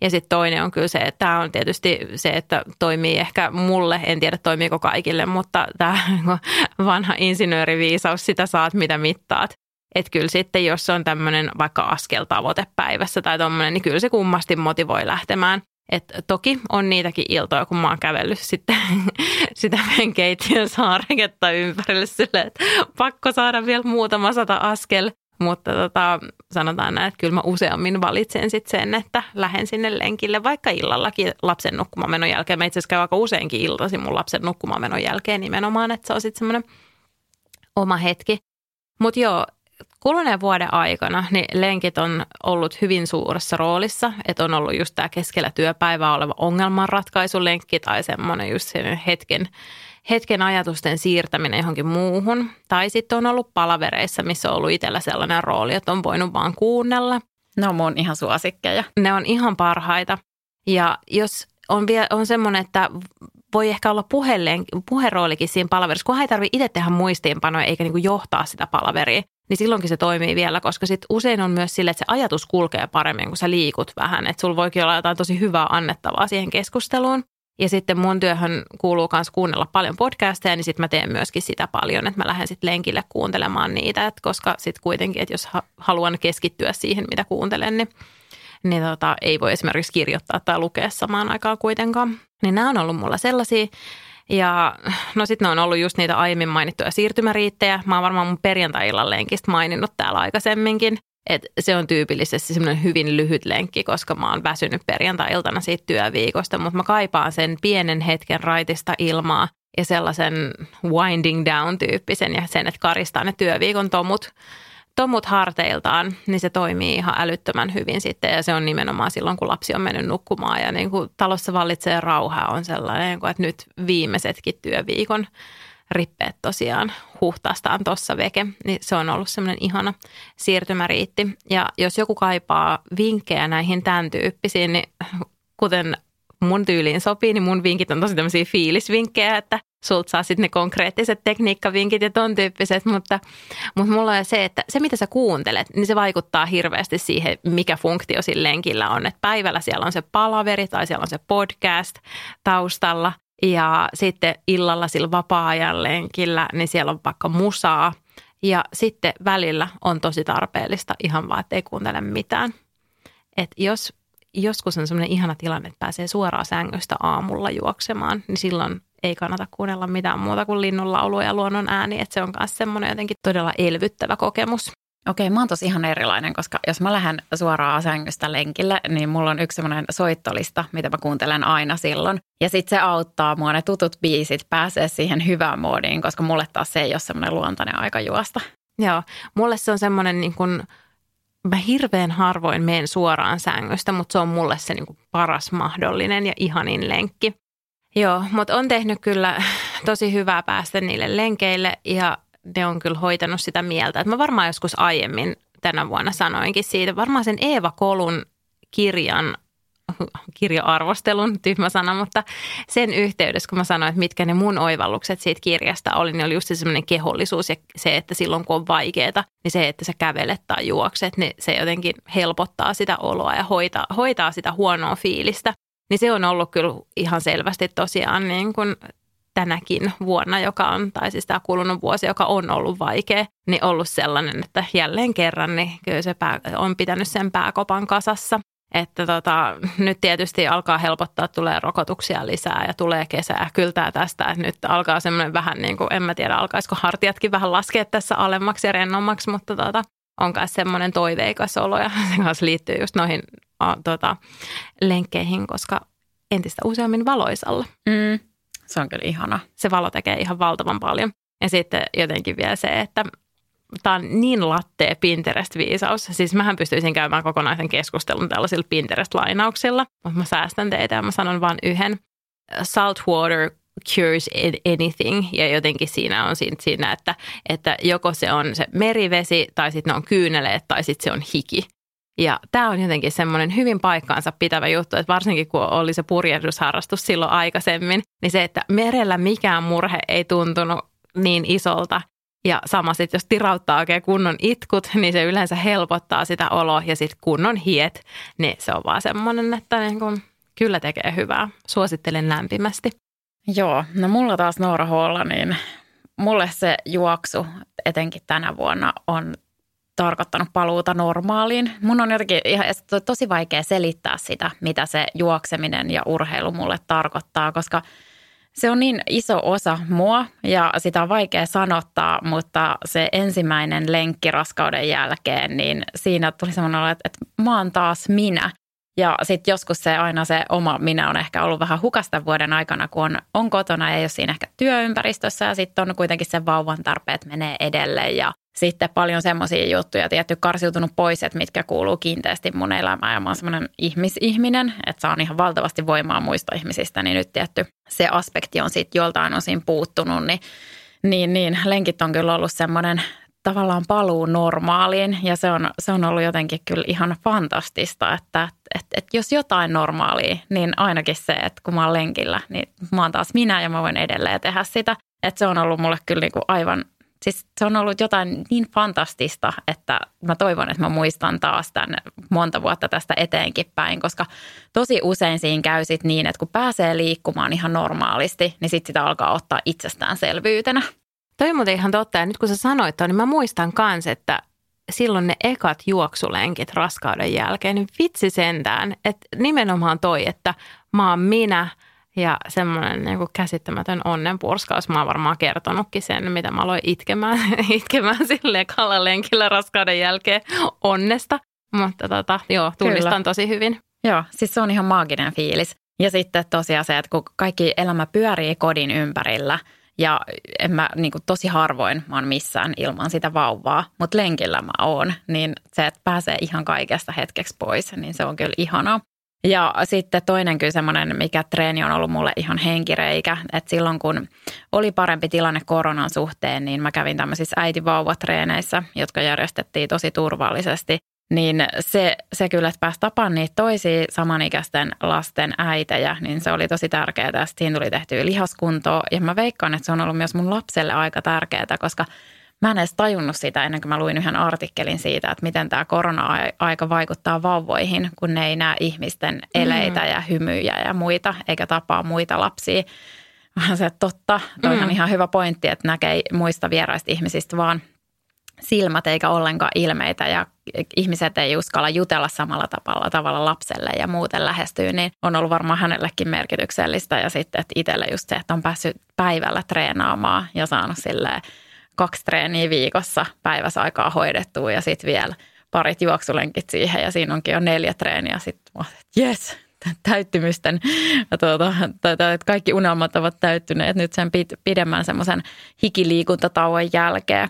Ja sitten toinen on kyllä se, että tämä on tietysti se, että toimii ehkä mulle, en tiedä toimiiko kaikille, mutta tämä vanha insinööriviisaus, sitä saat mitä mittaat. Että kyllä sitten, jos on tämmöinen vaikka askeltavoite päivässä tai tuommoinen, niin kyllä se kummasti motivoi lähtemään. Et toki on niitäkin iltoja, kun mä oon kävellyt sitten sitä meidän keittiön saareketta ympärille sille, että pakko saada vielä muutama sata askel. Mutta tota, sanotaan näin, että kyllä mä useammin valitsen sitten sen, että lähden sinne lenkille vaikka illallakin lapsen nukkumamenon jälkeen. Mä itse asiassa käyn aika useinkin iltasi mun lapsen nukkumamenon jälkeen nimenomaan, että se on sitten semmoinen oma hetki. Mutta joo, kuluneen vuoden aikana niin lenkit on ollut hyvin suuressa roolissa, että on ollut just tämä keskellä työpäivää oleva ongelmanratkaisulenkki tai semmoinen just sen hetken, hetken ajatusten siirtäminen johonkin muuhun. Tai sitten on ollut palavereissa, missä on ollut itsellä sellainen rooli, että on voinut vaan kuunnella. Ne on mun ihan suosikkeja. Ne on ihan parhaita. Ja jos on, vielä, on semmoinen, että voi ehkä olla puhelleen, puheroolikin siinä palaverissa, kun ei tarvitse itse tehdä muistiinpanoja eikä niin johtaa sitä palaveria niin silloinkin se toimii vielä, koska sit usein on myös sille, että se ajatus kulkee paremmin, kun sä liikut vähän. Että sulla voikin olla jotain tosi hyvää annettavaa siihen keskusteluun. Ja sitten mun työhön kuuluu myös kuunnella paljon podcasteja, niin sitten mä teen myöskin sitä paljon, että mä lähden sitten lenkille kuuntelemaan niitä, että koska sitten kuitenkin, että jos haluan keskittyä siihen, mitä kuuntelen, niin, niin tota, ei voi esimerkiksi kirjoittaa tai lukea samaan aikaan kuitenkaan. Niin nämä on ollut mulla sellaisia, ja no sitten ne on ollut just niitä aiemmin mainittuja siirtymäriittejä. Mä oon varmaan mun perjantai-illan lenkistä maininnut täällä aikaisemminkin. Et se on tyypillisesti semmoinen hyvin lyhyt lenkki, koska mä oon väsynyt perjantai-iltana siitä työviikosta, mutta mä kaipaan sen pienen hetken raitista ilmaa, ja sellaisen winding down tyyppisen ja sen, että karistaa ne työviikon tomut, tomut harteiltaan, niin se toimii ihan älyttömän hyvin sitten. Ja se on nimenomaan silloin, kun lapsi on mennyt nukkumaan ja niin kuin talossa vallitsee rauha on sellainen, että nyt viimeisetkin työviikon rippeet tosiaan huhtaastaan tuossa veke, niin se on ollut semmoinen ihana siirtymäriitti. Ja jos joku kaipaa vinkkejä näihin tämän tyyppisiin, niin kuten mun tyyliin sopii, niin mun vinkit on tosi tämmöisiä fiilisvinkkejä, että sulta saa sitten ne konkreettiset tekniikkavinkit ja ton tyyppiset, mutta, mutta mulla on se, että se mitä sä kuuntelet, niin se vaikuttaa hirveästi siihen, mikä funktio sillä lenkillä on. Että päivällä siellä on se palaveri tai siellä on se podcast taustalla ja sitten illalla sillä vapaa-ajan lenkillä, niin siellä on vaikka musaa. Ja sitten välillä on tosi tarpeellista ihan vaan, että ei kuuntele mitään. Et jos joskus on semmoinen ihana tilanne, että pääsee suoraan sängystä aamulla juoksemaan, niin silloin ei kannata kuunnella mitään muuta kuin linnun laulu ja luonnon ääni. Että se on myös semmoinen jotenkin todella elvyttävä kokemus. Okei, mä oon tosi ihan erilainen, koska jos mä lähden suoraan sängystä lenkille, niin mulla on yksi semmoinen soittolista, mitä mä kuuntelen aina silloin. Ja sitten se auttaa mua ne tutut biisit pääsee siihen hyvään moodiin, koska mulle taas se ei ole semmoinen luontainen aika juosta. Joo, mulle se on semmoinen niin kuin, mä hirveän harvoin menen suoraan sängystä, mutta se on mulle se niin kuin paras mahdollinen ja ihanin lenkki. Joo, mutta on tehnyt kyllä tosi hyvää päästä niille lenkeille ja ne on kyllä hoitanut sitä mieltä. Että mä varmaan joskus aiemmin tänä vuonna sanoinkin siitä, varmaan sen Eeva Kolun kirjan kirja-arvostelun, tyhmä sana, mutta sen yhteydessä, kun mä sanoin, että mitkä ne mun oivallukset siitä kirjasta oli, niin oli just semmoinen kehollisuus ja se, että silloin kun on vaikeaa, niin se, että sä kävelet tai juokset, niin se jotenkin helpottaa sitä oloa ja hoitaa, hoitaa sitä huonoa fiilistä. Niin se on ollut kyllä ihan selvästi tosiaan niin kuin tänäkin vuonna, joka on, tai siis tämä kulunut vuosi, joka on ollut vaikea, niin ollut sellainen, että jälleen kerran niin kyllä se pää, on pitänyt sen pääkopan kasassa. Että tota, nyt tietysti alkaa helpottaa, tulee rokotuksia lisää ja tulee kesää. Kyltää tästä, että nyt alkaa semmoinen vähän niin kuin, en mä tiedä alkaisiko hartiatkin vähän laskea tässä alemmaksi ja rennommaksi, mutta tota, on myös semmoinen toiveikas olo ja se kanssa liittyy just noihin a, tota, lenkkeihin, koska entistä useammin valoisalla. Mm. Se on kyllä ihana. Se valo tekee ihan valtavan paljon. Ja sitten jotenkin vielä se, että tämä on niin lattea Pinterest-viisaus. Siis mähän pystyisin käymään kokonaisen keskustelun tällaisilla Pinterest-lainauksilla, mutta mä säästän teitä ja mä sanon vain yhden. Salt water cures anything ja jotenkin siinä on siinä, että, että joko se on se merivesi tai sitten ne on kyyneleet tai sitten se on hiki. Ja tämä on jotenkin semmoinen hyvin paikkaansa pitävä juttu, että varsinkin kun oli se purjehdusharrastus silloin aikaisemmin, niin se, että merellä mikään murhe ei tuntunut niin isolta. Ja sama sitten, jos tirauttaa oikein kunnon itkut, niin se yleensä helpottaa sitä oloa ja sitten kunnon hiet, niin se on vaan semmoinen, että niin kuin, kyllä tekee hyvää. Suosittelen lämpimästi. Joo, no mulla taas Noora Holla, niin mulle se juoksu etenkin tänä vuonna on tarkoittanut paluuta normaaliin. Mun on jotenkin ihan tosi vaikea selittää sitä, mitä se juokseminen ja urheilu mulle tarkoittaa, koska se on niin iso osa mua ja sitä on vaikea sanottaa, mutta se ensimmäinen lenkki raskauden jälkeen, niin siinä tuli semmoinen olo, että, mä oon taas minä. Ja sitten joskus se aina se oma minä on ehkä ollut vähän hukasta vuoden aikana, kun on, on kotona ja ei ole siinä ehkä työympäristössä ja sitten on kuitenkin se vauvan tarpeet menee edelle ja sitten paljon semmoisia juttuja, tietty karsiutunut pois, että mitkä kuuluu kiinteästi mun elämään. Ja mä oon semmoinen ihmisihminen, että saan ihan valtavasti voimaa muista ihmisistä, niin nyt tietty se aspekti on sitten joltain osin puuttunut, niin, niin, niin lenkit on kyllä ollut semmoinen tavallaan paluu normaaliin ja se on, se on ollut jotenkin kyllä ihan fantastista, että, että, että jos jotain normaalia, niin ainakin se, että kun mä oon lenkillä, niin mä oon taas minä ja mä voin edelleen tehdä sitä. Että se on ollut mulle kyllä niin kuin aivan siis se on ollut jotain niin fantastista, että mä toivon, että mä muistan taas tämän monta vuotta tästä eteenkin päin, koska tosi usein siinä käy sit niin, että kun pääsee liikkumaan ihan normaalisti, niin sitten sitä alkaa ottaa itsestäänselvyytenä. Toi on muuten ihan totta. Ja nyt kun sä sanoit toi, niin mä muistan kans, että silloin ne ekat juoksulenkit raskauden jälkeen, niin vitsi sentään, että nimenomaan toi, että mä oon minä – ja semmoinen niin kuin käsittämätön onnenpurskaus. Mä oon varmaan kertonutkin sen, mitä mä aloin itkemään, itkemään silleen kallalenkillä raskauden jälkeen onnesta. Mutta tota, joo, tunnistan Kyllä. tosi hyvin. Joo, siis se on ihan maaginen fiilis. Ja sitten tosiaan se, että kun kaikki elämä pyörii kodin ympärillä ja en mä niin kuin tosi harvoin mä oon missään ilman sitä vauvaa, mutta lenkillä mä oon, niin se, että pääsee ihan kaikesta hetkeksi pois, niin se on kyllä ihanaa. Ja sitten toinen kyllä semmoinen, mikä treeni on ollut mulle ihan henkireikä, että silloin kun oli parempi tilanne koronan suhteen, niin mä kävin tämmöisissä äiti-vauvatreeneissä, jotka järjestettiin tosi turvallisesti. Niin se, se kyllä, että pääsi tapaamaan niitä toisia samanikäisten lasten äitejä, niin se oli tosi tärkeää. Siinä tuli tehtyä lihaskuntoa ja mä veikkaan, että se on ollut myös mun lapselle aika tärkeää, koska – Mä en edes tajunnut sitä ennen kuin mä luin yhden artikkelin siitä, että miten tämä korona-aika vaikuttaa vauvoihin, kun ne ei näe ihmisten eleitä mm. ja hymyjä ja muita, eikä tapaa muita lapsia. Vähän se, että totta, toi mm. on ihan hyvä pointti, että näkee muista vieraista ihmisistä vaan silmät eikä ollenkaan ilmeitä ja ihmiset ei uskalla jutella samalla tavalla, tavalla lapselle ja muuten lähestyy, niin on ollut varmaan hänellekin merkityksellistä. Ja sitten että itselle just se, että on päässyt päivällä treenaamaan ja saanut silleen – kaksi treeniä viikossa päiväsaikaa hoidettua ja sitten vielä parit juoksulenkit siihen ja siinä onkin jo neljä treeniä. Sitten että jes, täyttymysten, tuota, että kaikki unelmat ovat täyttyneet nyt sen pidemmän semmoisen hikiliikuntatauon jälkeen.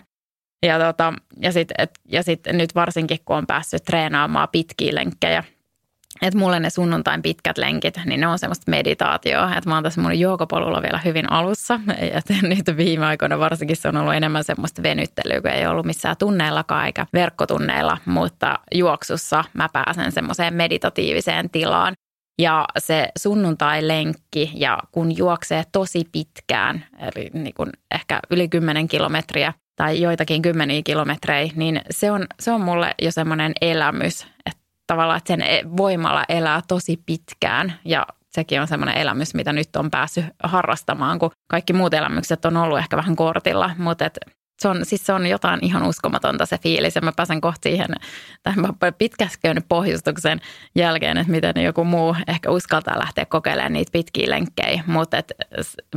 Ja, tota, ja sitten sit nyt varsinkin, kun on päässyt treenaamaan pitkiä lenkkejä – että mulle ne sunnuntain pitkät lenkit, niin ne on semmoista meditaatioa. Että mä oon tässä mun juokopolulla vielä hyvin alussa. Ja nyt viime aikoina varsinkin se on ollut enemmän semmoista venyttelyä, kun ei ollut missään tunneillakaan eikä verkkotunneilla. Mutta juoksussa mä pääsen semmoiseen meditatiiviseen tilaan. Ja se sunnuntai-lenkki ja kun juoksee tosi pitkään, eli niin kuin ehkä yli 10 kilometriä tai joitakin kymmeniä kilometrejä, niin se on, se on mulle jo semmoinen elämys, että tavallaan, että sen e- voimalla elää tosi pitkään. Ja sekin on semmoinen elämys, mitä nyt on päässyt harrastamaan, kun kaikki muut elämykset on ollut ehkä vähän kortilla, mutta et se on, siis se on jotain ihan uskomatonta se fiilis ja mä pääsen kohta siihen tämän pitkäsköön pohjustuksen jälkeen, että miten joku muu ehkä uskaltaa lähteä kokeilemaan niitä pitkiä lenkkejä. Mutta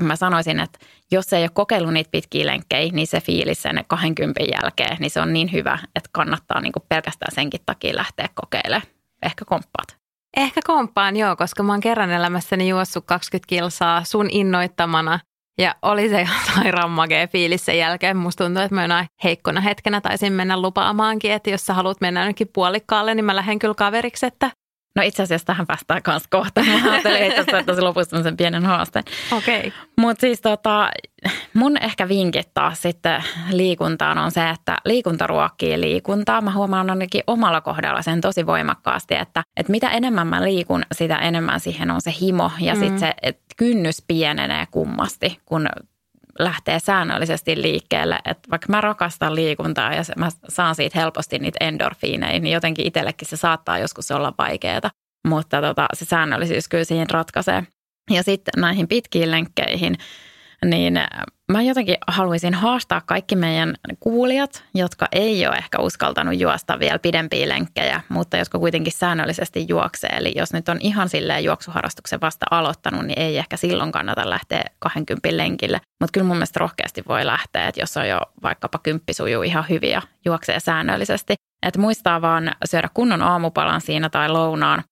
mä sanoisin, että jos ei ole kokeillut niitä pitkiä lenkkejä, niin se fiilis sen 20 jälkeen, niin se on niin hyvä, että kannattaa niinku pelkästään senkin takia lähteä kokeilemaan. Ehkä komppaat. Ehkä komppaan, joo, koska mä oon kerran elämässäni juossut 20 kilsaa sun innoittamana – ja oli se sairaan magea fiilis sen jälkeen. Musta tuntuu, että mä jonain heikkona hetkenä taisin mennä lupaamaankin, että jos sä haluat mennä ainakin puolikkaalle, niin mä lähden kyllä kaveriksi, että No itse asiassa tähän päästään kanssa kohta. Mä ajattelin että tosi lopussa sen pienen haasteen. Okei. Okay. Mutta siis tota, mun ehkä vinkit taas sitten liikuntaan on se, että liikunta ruokkii liikuntaa. Mä huomaan ainakin omalla kohdalla sen tosi voimakkaasti, että, että mitä enemmän mä liikun, sitä enemmän siihen on se himo ja mm. sitten se kynnys pienenee kummasti, kun lähtee säännöllisesti liikkeelle. Että vaikka mä rakastan liikuntaa ja mä saan siitä helposti niitä endorfiineja, niin jotenkin itsellekin se saattaa joskus olla vaikeaa. Mutta tota, se säännöllisyys kyllä siihen ratkaisee. Ja sitten näihin pitkiin lenkkeihin – niin mä jotenkin haluaisin haastaa kaikki meidän kuulijat, jotka ei ole ehkä uskaltanut juosta vielä pidempiä lenkkejä, mutta jotka kuitenkin säännöllisesti juoksee. Eli jos nyt on ihan silleen juoksuharrastuksen vasta aloittanut, niin ei ehkä silloin kannata lähteä 20 lenkille. Mutta kyllä mun mielestä rohkeasti voi lähteä, että jos on jo vaikkapa kymppi sujuu ihan hyvin ja juoksee säännöllisesti. Että muistaa vaan syödä kunnon aamupalan siinä tai lounaan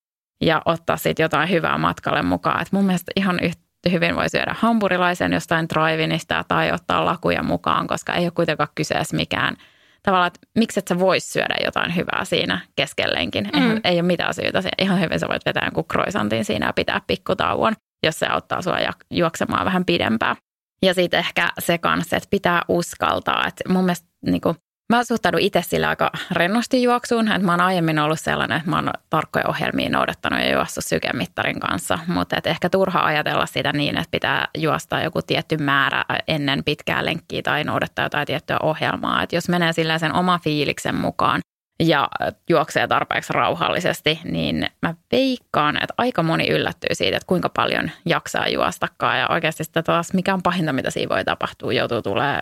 ja ottaa sitten jotain hyvää matkalle mukaan. Et mun mielestä ihan yhtä hyvin voi syödä hampurilaisen jostain drivinista tai ottaa lakuja mukaan, koska ei ole kuitenkaan kyseessä mikään tavallaan, että miksi et sä vois syödä jotain hyvää siinä keskelleenkin. Mm. Ei ole mitään syytä. Ihan hyvin sä voit vetää jonkun croissantin siinä ja pitää pikkutauon, jos se auttaa sua juoksemaan vähän pidempään. Ja sitten ehkä se kanssa, että pitää uskaltaa. Että mun mielestä niin kuin, Mä suhtaudun itse sillä aika rennosti juoksuun. Että mä oon aiemmin ollut sellainen, että mä oon tarkkoja ohjelmia noudattanut ja juossut sykemittarin kanssa. Mutta ehkä turha ajatella sitä niin, että pitää juosta joku tietty määrä ennen pitkää lenkkiä tai noudattaa jotain tiettyä ohjelmaa. Että jos menee sillä sen oma fiiliksen mukaan ja juoksee tarpeeksi rauhallisesti, niin mä veikkaan, että aika moni yllättyy siitä, että kuinka paljon jaksaa juostakaan. Ja oikeasti sitä taas, mikä on pahinta, mitä siinä voi tapahtua, joutuu tulee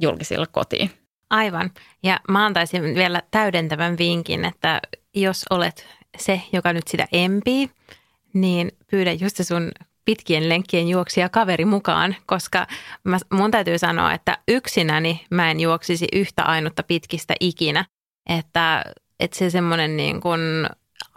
julkisille kotiin. Aivan. Ja mä antaisin vielä täydentävän vinkin, että jos olet se, joka nyt sitä empii, niin pyydä just sun pitkien lenkkien juoksia kaveri mukaan, koska mä, mun täytyy sanoa, että yksinäni mä en juoksisi yhtä ainutta pitkistä ikinä. Että, että se semmoinen niin kuin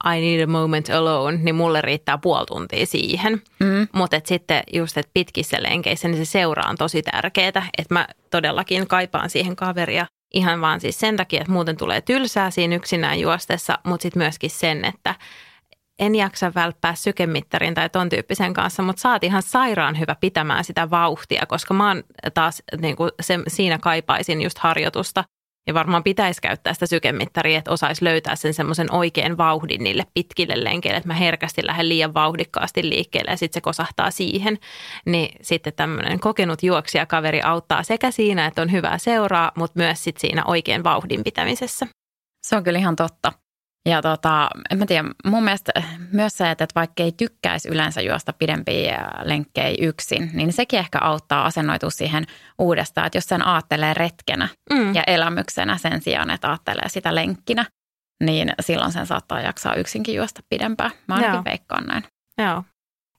I need a moment alone, niin mulle riittää puoli tuntia siihen. Mm. Mutta sitten just, että pitkissä lenkeissä, niin se seura on tosi tärkeää. Että mä todellakin kaipaan siihen kaveria ihan vaan siis sen takia, että muuten tulee tylsää siinä yksinään juostessa, mutta sitten myöskin sen, että en jaksa välppää sykemittarin tai ton tyyppisen kanssa, mutta saat ihan sairaan hyvä pitämään sitä vauhtia, koska mä oon taas niin kuin se, siinä kaipaisin just harjoitusta ja varmaan pitäisi käyttää sitä sykemittaria, että osaisi löytää sen semmoisen oikean vauhdin niille pitkille lenkeille, että mä herkästi lähden liian vauhdikkaasti liikkeelle ja sitten se kosahtaa siihen. Niin sitten tämmöinen kokenut juoksijakaveri auttaa sekä siinä, että on hyvää seuraa, mutta myös sitten siinä oikean vauhdin pitämisessä. Se on kyllä ihan totta. Ja tota, en mä tiedä, mun mielestä myös se, että vaikka ei tykkäisi yleensä juosta pidempiä lenkkejä yksin, niin sekin ehkä auttaa asennoitua siihen uudestaan, että jos sen aattelee retkenä mm. ja elämyksenä sen sijaan, että aattelee sitä lenkkinä, niin silloin sen saattaa jaksaa yksinkin juosta pidempään. Mä ainakin Joo. veikkaan näin. Joo.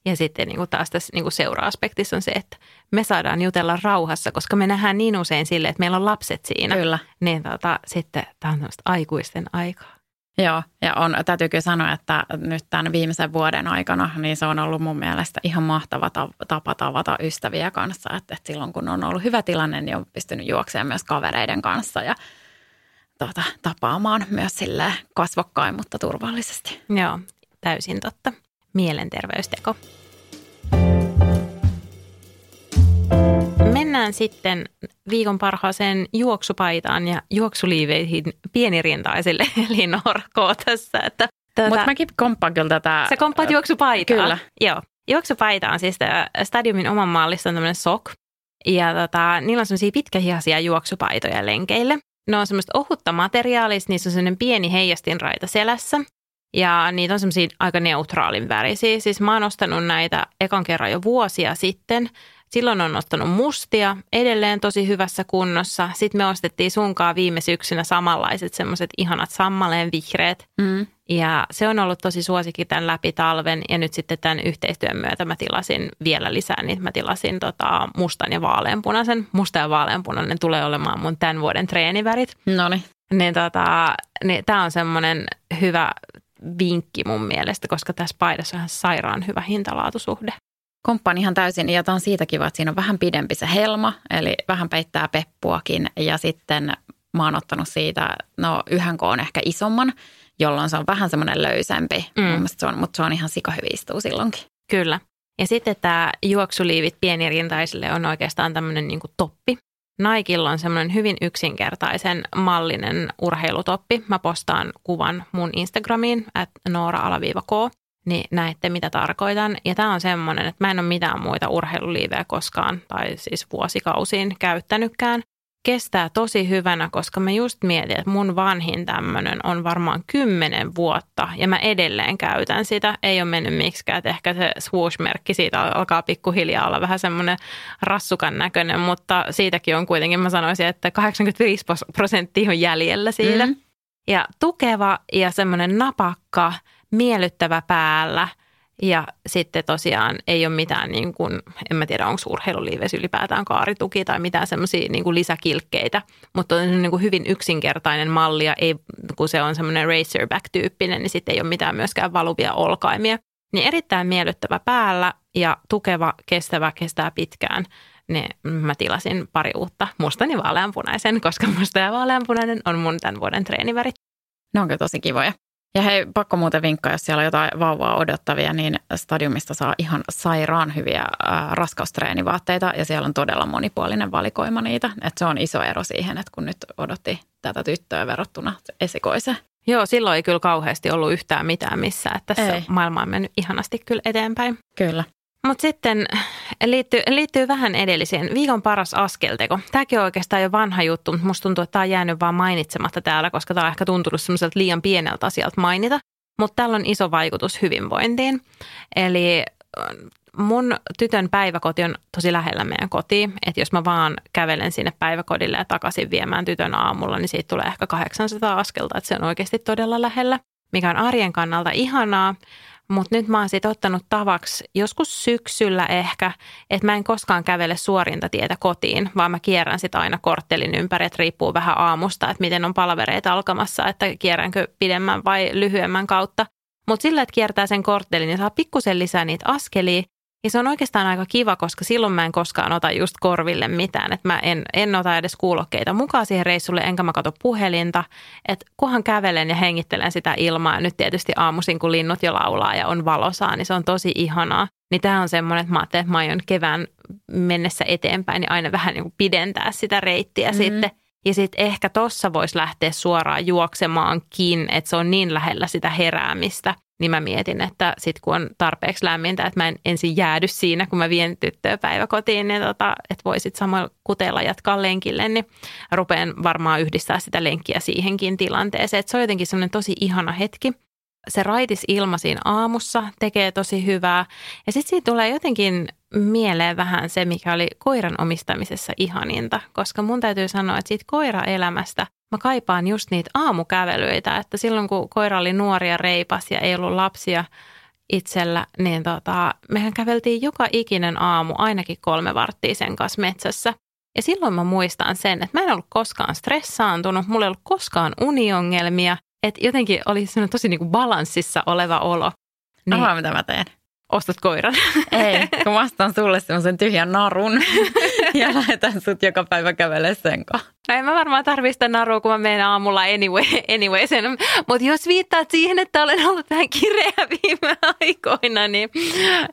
Ja sitten niin kuin taas tässä niin kuin seura-aspektissa on se, että me saadaan jutella rauhassa, koska me nähdään niin usein sille, että meillä on lapset siinä. Kyllä. Niin tota, sitten tämä on aikuisten aikaa. Joo, ja on, täytyy kyllä sanoa, että nyt tämän viimeisen vuoden aikana niin se on ollut mun mielestä ihan mahtava tapa tavata ystäviä kanssa. Että, että silloin kun on ollut hyvä tilanne, niin on pystynyt juoksemaan myös kavereiden kanssa ja tuota, tapaamaan myös sille kasvokkain, mutta turvallisesti. Joo, täysin totta. Mielenterveysteko. Mennään sitten viikon parhaaseen juoksupaitaan ja juoksuliiveihin pienirintaisille, eli tässä. Että tätä, Mutta mäkin komppaan kyllä tätä. Sä komppaat juoksupaitaa? Kyllä. Joo. Juoksupaita on siis Stadiumin oman mallissa on tämmöinen sok. Ja tota, niillä on semmoisia pitkähihaisia juoksupaitoja lenkeille. Ne on semmoista ohutta materiaalia, niissä on semmoinen pieni heijastinraita selässä. Ja niitä on semmoisia aika neutraalin värisiä. Siis mä oon ostanut näitä ekan kerran jo vuosia sitten. Silloin on ostanut mustia, edelleen tosi hyvässä kunnossa. Sitten me ostettiin sunkaan viime syksynä samanlaiset semmoiset ihanat sammaleen vihreät. Mm. Ja se on ollut tosi suosikki tämän läpi talven ja nyt sitten tämän yhteistyön myötä mä tilasin vielä lisää niitä. Mä tilasin tota mustan ja vaaleanpunaisen. Musta ja vaaleanpunainen tulee olemaan mun tämän vuoden treenivärit. No niin. Tota, niin tämä on semmoinen hyvä vinkki mun mielestä, koska tässä paidassa on ihan sairaan hyvä hintalaatusuhde. Komppaan ihan täysin ja tämä on siitä kiva, että siinä on vähän pidempi se helma, eli vähän peittää peppuakin ja sitten mä oon ottanut siitä no yhden koon ehkä isomman, jolloin se on vähän semmoinen löysempi, mm. se on, mutta se on ihan sikahyvi istuu silloinkin. Kyllä. Ja sitten tämä juoksuliivit pienirintaisille on oikeastaan tämmöinen niin kuin toppi. Naikilla on semmoinen hyvin yksinkertaisen mallinen urheilutoppi. Mä postaan kuvan mun Instagramiin, at noora-k niin näette mitä tarkoitan. Ja tämä on semmoinen, että mä en ole mitään muita urheiluliivejä koskaan tai siis vuosikausiin käyttänytkään. Kestää tosi hyvänä, koska mä just mietin, että mun vanhin tämmöinen on varmaan kymmenen vuotta ja mä edelleen käytän sitä. Ei ole mennyt miksikään, että ehkä se swoosh-merkki siitä alkaa pikkuhiljaa olla vähän semmoinen rassukan näköinen, mutta siitäkin on kuitenkin, mä sanoisin, että 85 prosenttia on jäljellä siitä. Mm. Ja tukeva ja semmoinen napakka – miellyttävä päällä ja sitten tosiaan ei ole mitään, niin kuin, en mä tiedä onko urheiluliiveissä ylipäätään kaarituki tai mitään semmoisia niin lisäkilkkeitä, mutta on niin kuin hyvin yksinkertainen malli ja ei, kun se on semmoinen racerback-tyyppinen, niin sitten ei ole mitään myöskään valuvia olkaimia. Niin erittäin miellyttävä päällä ja tukeva, kestävä, kestää pitkään. Niin mä tilasin pari uutta mustan ja vaaleanpunaisen, koska musta ja vaaleanpunainen on mun tämän vuoden treenivärit. Ne on kyllä tosi kivoja. Ja hei, pakko muuten vinkkaa, jos siellä on jotain vauvaa odottavia, niin Stadiumista saa ihan sairaan hyviä äh, raskaustreenivaatteita ja siellä on todella monipuolinen valikoima niitä. Et se on iso ero siihen, että kun nyt odotti tätä tyttöä verrattuna esikoiseen. Joo, silloin ei kyllä kauheasti ollut yhtään mitään missään. Että tässä ei. maailma on mennyt ihanasti kyllä eteenpäin. Kyllä. Mutta sitten liittyy, liittyy vähän edelliseen. Viikon paras askelteko. Tämäkin on oikeastaan jo vanha juttu, mutta musta tuntuu, että tämä on jäänyt vaan mainitsematta täällä, koska tämä on ehkä tuntunut semmoiselta liian pieneltä asialta mainita. Mutta tällä on iso vaikutus hyvinvointiin. Eli mun tytön päiväkoti on tosi lähellä meidän kotiin. Että jos mä vaan kävelen sinne päiväkodille ja takaisin viemään tytön aamulla, niin siitä tulee ehkä 800 askelta. Että se on oikeasti todella lähellä, mikä on arjen kannalta ihanaa. Mutta nyt mä oon sitten ottanut tavaksi joskus syksyllä ehkä, että mä en koskaan kävele suorinta tietä kotiin, vaan mä kierrän sitä aina korttelin ympäri, että riippuu vähän aamusta, että miten on palavereita alkamassa, että kierränkö pidemmän vai lyhyemmän kautta. Mutta sillä, että kiertää sen korttelin ja saa pikkusen lisää niitä askelia, ja se on oikeastaan aika kiva, koska silloin mä en koskaan ota just korville mitään. Että mä en, en ota edes kuulokkeita mukaan siihen reissulle, enkä mä kato puhelinta. Että kunhan kävelen ja hengittelen sitä ilmaa, ja nyt tietysti aamuisin, kun linnut jo laulaa ja on valosaa, niin se on tosi ihanaa. Niin tämä on semmoinen, että mä ajattelin, että mä aion kevään mennessä eteenpäin, niin aina vähän niin kuin pidentää sitä reittiä mm-hmm. sitten. Ja sitten ehkä tossa voisi lähteä suoraan juoksemaankin, että se on niin lähellä sitä heräämistä niin mä mietin, että sitten kun on tarpeeksi lämmintä, että mä en ensin jäädy siinä, kun mä vien tyttöä päiväkotiin, niin tota, että voisit samalla kuteella jatkaa lenkille, niin rupean varmaan yhdistää sitä lenkkiä siihenkin tilanteeseen. Että se on jotenkin semmoinen tosi ihana hetki. Se raitis ilma siinä aamussa tekee tosi hyvää. Ja sitten siitä tulee jotenkin mieleen vähän se, mikä oli koiran omistamisessa ihaninta, koska mun täytyy sanoa, että siitä koiraelämästä – mä kaipaan just niitä aamukävelyitä, että silloin kun koira oli nuori ja reipas ja ei ollut lapsia itsellä, niin tota, mehän käveltiin joka ikinen aamu ainakin kolme varttia sen kanssa metsässä. Ja silloin mä muistan sen, että mä en ollut koskaan stressaantunut, mulla ei ollut koskaan uniongelmia, että jotenkin oli sellainen tosi niin kuin balanssissa oleva olo. Niin. Arvaa, mitä mä teen. Ostat koiran. Ei, kun mä ostan sulle semmoisen tyhjän narun ja lähetän sut joka päivä kävelemään sen kanssa. En mä varmaan tarvitse sitä narua, kun mä menen aamulla anyway, anyway sen. Mutta jos viittaat siihen, että olen ollut vähän kireä viime aikoina, niin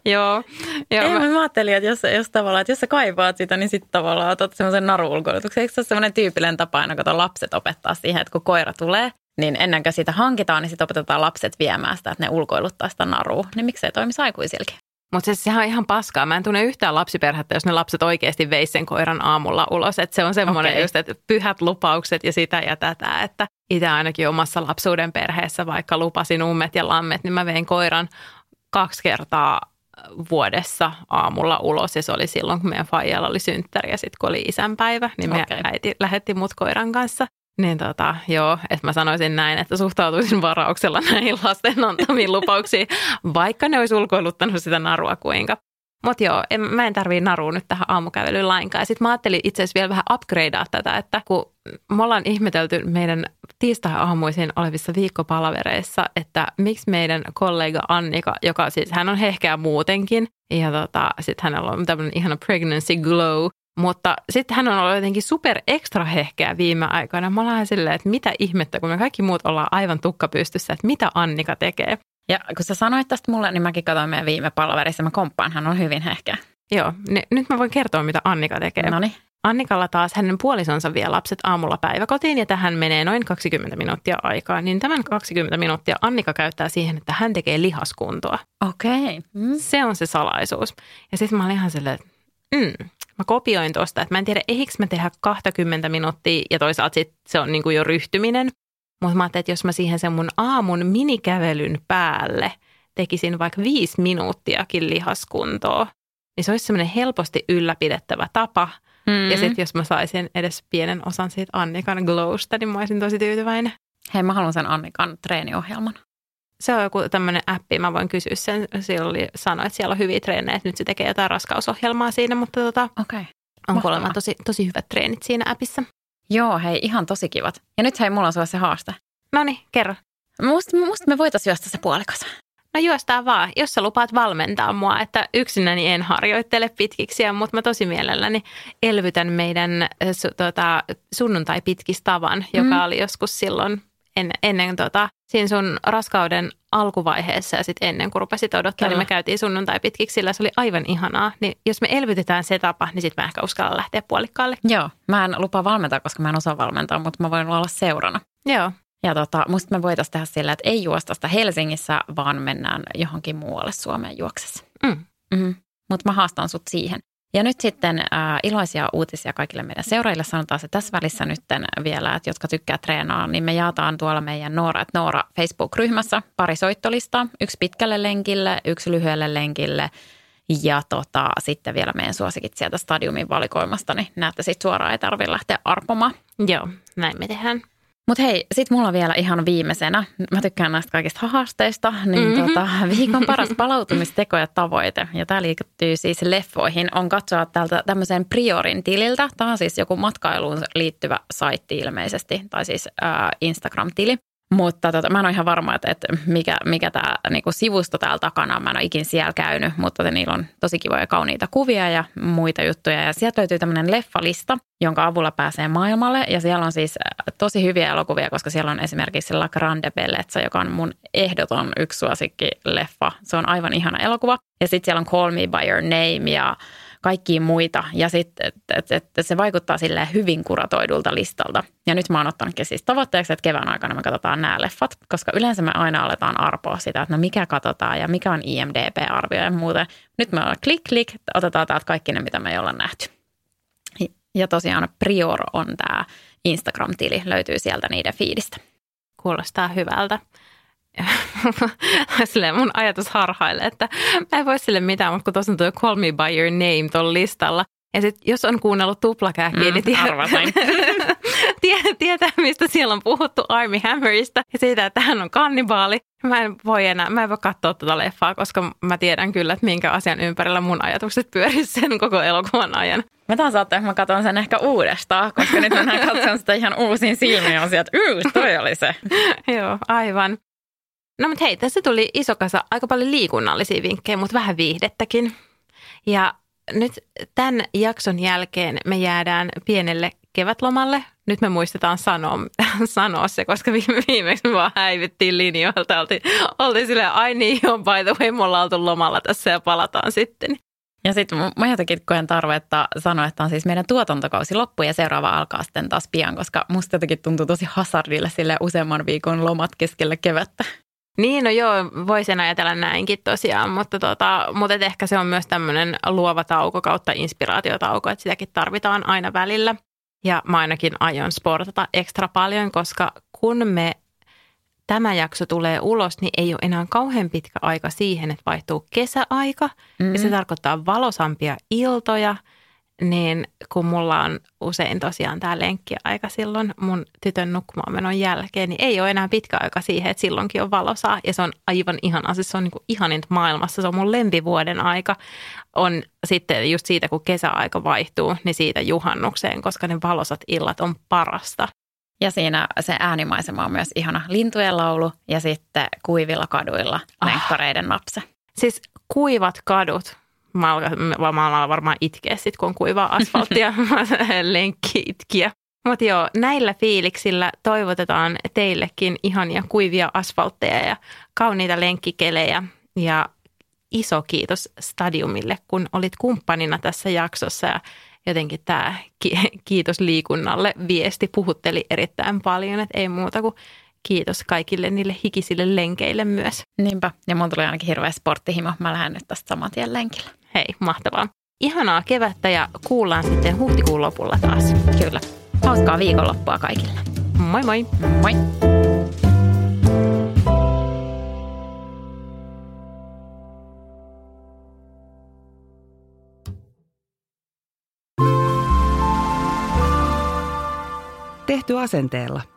joo. joo Ei, mä... mä ajattelin, että jos, jos, tavallaan, että jos sä kaipaat sitä, niin sitten tavallaan otat semmoisen naru-ulkoilutuksen. Eikö se ole semmoinen tyypillinen tapa aina, kun lapset opettaa siihen, että kun koira tulee, niin ennen kuin sitä hankitaan, niin sitten opetetaan lapset viemään sitä, että ne ulkoiluttaa sitä narua. Niin miksei toimisi aikuisillekin? Mutta se, sehän on ihan paskaa. Mä en tunne yhtään lapsiperhettä, jos ne lapset oikeasti veis sen koiran aamulla ulos. Et se on semmoinen okay. just, että pyhät lupaukset ja sitä ja tätä. Että itse ainakin omassa lapsuuden perheessä, vaikka lupasin ummet ja lammet, niin mä vein koiran kaksi kertaa vuodessa aamulla ulos ja se oli silloin, kun meidän faijalla oli synttäri ja sitten kun oli isänpäivä, niin me okay. äiti lähetti mut koiran kanssa. Niin tota, joo, että mä sanoisin näin, että suhtautuisin varauksella näihin lasten antamiin lupauksiin, vaikka ne olisi ulkoiluttanut sitä narua kuinka. Mutta joo, en, mä en tarvii narua nyt tähän aamukävelyyn lainkaan. Sitten mä ajattelin itse asiassa vielä vähän upgradea tätä, että kun me ollaan ihmetelty meidän tiistai-aamuisin olevissa viikkopalavereissa, että miksi meidän kollega Annika, joka siis hän on hehkeä muutenkin, ja tota, sitten hänellä on tämmöinen ihana pregnancy glow, mutta sitten hän on ollut jotenkin super ekstra hehkeä viime aikoina. Mä ollaan silleen, että mitä ihmettä, kun me kaikki muut ollaan aivan tukkapystyssä, että mitä Annika tekee. Ja kun sä sanoit tästä mulle, niin mäkin katsoin meidän viime palaverissa, mä komppaan, hän on hyvin hehkeä. Joo, niin nyt mä voin kertoa, mitä Annika tekee. Noniin. Annikalla taas hänen puolisonsa vie lapset aamulla päiväkotiin ja tähän menee noin 20 minuuttia aikaa. Niin tämän 20 minuuttia Annika käyttää siihen, että hän tekee lihaskuntoa. Okei. Okay. Mm. Se on se salaisuus. Ja sitten mä olin ihan silleen, että mm, mä kopioin tuosta, että mä en tiedä, eikö mä tehdä 20 minuuttia ja toisaalta sit se on niin kuin jo ryhtyminen. Mutta mä ajattelin, että jos mä siihen sen mun aamun minikävelyn päälle tekisin vaikka viisi minuuttiakin lihaskuntoa, niin se olisi semmoinen helposti ylläpidettävä tapa. Mm. Ja sitten jos mä saisin edes pienen osan siitä Annikan glowsta, niin mä olisin tosi tyytyväinen. Hei, mä haluan sen Annikan treeniohjelman se on joku tämmöinen appi, mä voin kysyä sen. Siellä oli sanoi, että siellä on hyviä treenejä, että nyt se tekee jotain raskausohjelmaa siinä, mutta tota, okay. on kuulemma tosi, tosi hyvät treenit siinä appissa. Joo, hei, ihan tosi kivat. Ja nyt hei, mulla on sulla se haaste. No niin, kerro. Musta, musta me voitaisiin juosta se puolikas. No juostaan vaan, jos sä lupaat valmentaa mua, että yksinäni en harjoittele pitkiksi, mutta mä tosi mielelläni elvytän meidän äh, su, tota, sunnuntai pitkistavan, joka mm. oli joskus silloin en, ennen tota, siinä sun raskauden alkuvaiheessa ja sitten ennen kuin rupesit odottaa, niin me käytiin sunnuntai pitkiksi, sillä se oli aivan ihanaa. Niin jos me elvytetään se tapa, niin sitten mä ehkä uskallan lähteä puolikkaalle. Joo, mä en lupaa valmentaa, koska mä en osaa valmentaa, mutta mä voin olla seurana. Joo. Ja tota, musta me voitaisiin tehdä sillä, että ei juosta sitä Helsingissä, vaan mennään johonkin muualle Suomeen juoksessa. Mm. Mm-hmm. Mutta mä haastan sut siihen. Ja nyt sitten äh, iloisia uutisia kaikille meidän seuraajille. Sanotaan se tässä välissä nyt vielä, että jotka tykkää treenaa, niin me jaetaan tuolla meidän Noora, Noora Facebook-ryhmässä pari soittolistaa. Yksi pitkälle lenkille, yksi lyhyelle lenkille ja tota, sitten vielä meidän suosikit sieltä stadiumin valikoimasta, niin näette sitten suoraan, ei tarvitse lähteä arpomaan. Joo, näin me tehdään. Mutta hei, sit mulla on vielä ihan viimeisenä, mä tykkään näistä kaikista haasteista, niin mm-hmm. tota, viikon paras palautumisteko ja tavoite, ja tämä liittyy siis leffoihin, on katsoa tältä tämmöisen Priorin tililtä. Tämä on siis joku matkailuun liittyvä saitti ilmeisesti, tai siis äh, Instagram-tili. Mutta tota, mä en ole ihan varma, että, että mikä, mikä tämä niinku sivusto täällä takana on. Mä en ole ikin siellä käynyt, mutta te, niillä on tosi kivoja ja kauniita kuvia ja muita juttuja. Ja sieltä löytyy tämmöinen leffalista, jonka avulla pääsee maailmalle. Ja siellä on siis äh, tosi hyviä elokuvia, koska siellä on esimerkiksi La Grande Bellezza, joka on mun ehdoton yksi suosikki leffa. Se on aivan ihana elokuva. Ja sitten siellä on Call Me By Your Name ja kaikkia muita. Ja sitten, että et, et se vaikuttaa sille hyvin kuratoidulta listalta. Ja nyt mä oon ottanutkin siis tavoitteeksi, että kevään aikana me katsotaan nämä leffat, koska yleensä me aina aletaan arpoa sitä, että no mikä katsotaan ja mikä on IMDB-arvio ja muuta. Nyt me ollaan klik klik, otetaan täältä kaikki ne, mitä me ei olla nähty. Ja tosiaan Prior on tämä Instagram-tili, löytyy sieltä niiden fiidistä. Kuulostaa hyvältä. Silleen mun ajatus harhailee, että mä en voi sille mitään, mutta kun tuossa on tuo Call Me By Your Name tuolla listalla. Ja sit, jos on kuunnellut tuplakähkiä, mm, niin tie, tietää, mistä siellä on puhuttu Army Hammerista ja siitä, että hän on kannibaali. Mä en voi enää, mä en voi katsoa tätä leffaa, koska mä tiedän kyllä, että minkä asian ympärillä mun ajatukset pyörisivät sen koko elokuvan ajan. Mä taas ajattelin, että mä katson sen ehkä uudestaan, koska nyt mä katson sitä ihan uusin silmiin ja on sieltä, että toi oli se. Joo, aivan. No mutta hei, tässä tuli iso kasa aika paljon liikunnallisia vinkkejä, mutta vähän viihdettäkin. Ja nyt tämän jakson jälkeen me jäädään pienelle kevätlomalle. Nyt me muistetaan sanoa, sanoa se, koska viime, viimeksi me vaan häivittiin linjoilta. Oltiin, oltiin silleen, ai niin, on by the way, me ollaan oltu lomalla tässä ja palataan sitten. Ja sitten mä jotenkin koen tarvetta sanoa, että on siis meidän tuotantokausi loppu ja seuraava alkaa sitten taas pian, koska musta jotenkin tuntuu tosi hasardille sille useamman viikon lomat keskellä kevättä. Niin, no joo, voisin ajatella näinkin tosiaan, mutta, tota, mutta ehkä se on myös tämmöinen luova tauko kautta inspiraatiotauko, että sitäkin tarvitaan aina välillä. Ja mä ainakin aion sportata ekstra paljon, koska kun me tämä jakso tulee ulos, niin ei ole enää kauhean pitkä aika siihen, että vaihtuu kesäaika. Mm-hmm. Ja se tarkoittaa valosampia iltoja – niin kun mulla on usein tosiaan tämä lenkkiaika silloin mun tytön nukkumaan menon jälkeen, niin ei ole enää pitkä aika siihen, että silloinkin on valosaa. Ja se on aivan ihana, siis se on niin kuin ihaninta maailmassa. Se on mun lempivuoden aika. On sitten just siitä, kun kesäaika vaihtuu, niin siitä juhannukseen, koska ne valosat illat on parasta. Ja siinä se äänimaisema on myös ihana lintujen laulu ja sitten kuivilla kaduilla lenkkareiden ah. napse. Siis kuivat kadut, Mä alan, mä alan varmaan itkeä sit, kun on kuivaa asfalttia, lenkki itkiä. Mutta joo, näillä fiiliksillä toivotetaan teillekin ihania kuivia asfaltteja ja kauniita lenkkikelejä. Ja iso kiitos Stadiumille, kun olit kumppanina tässä jaksossa ja jotenkin tämä kiitos liikunnalle viesti puhutteli erittäin paljon, että ei muuta kuin kiitos kaikille niille hikisille lenkeille myös. Niinpä, ja mun tuli ainakin hirveä sporttihimo. Mä lähden nyt tästä saman tien lenkillä. Hei, mahtavaa. Ihanaa kevättä ja kuullaan sitten huhtikuun lopulla taas. Kyllä. Hauskaa viikonloppua kaikille. Moi moi. Moi. Tehty asenteella.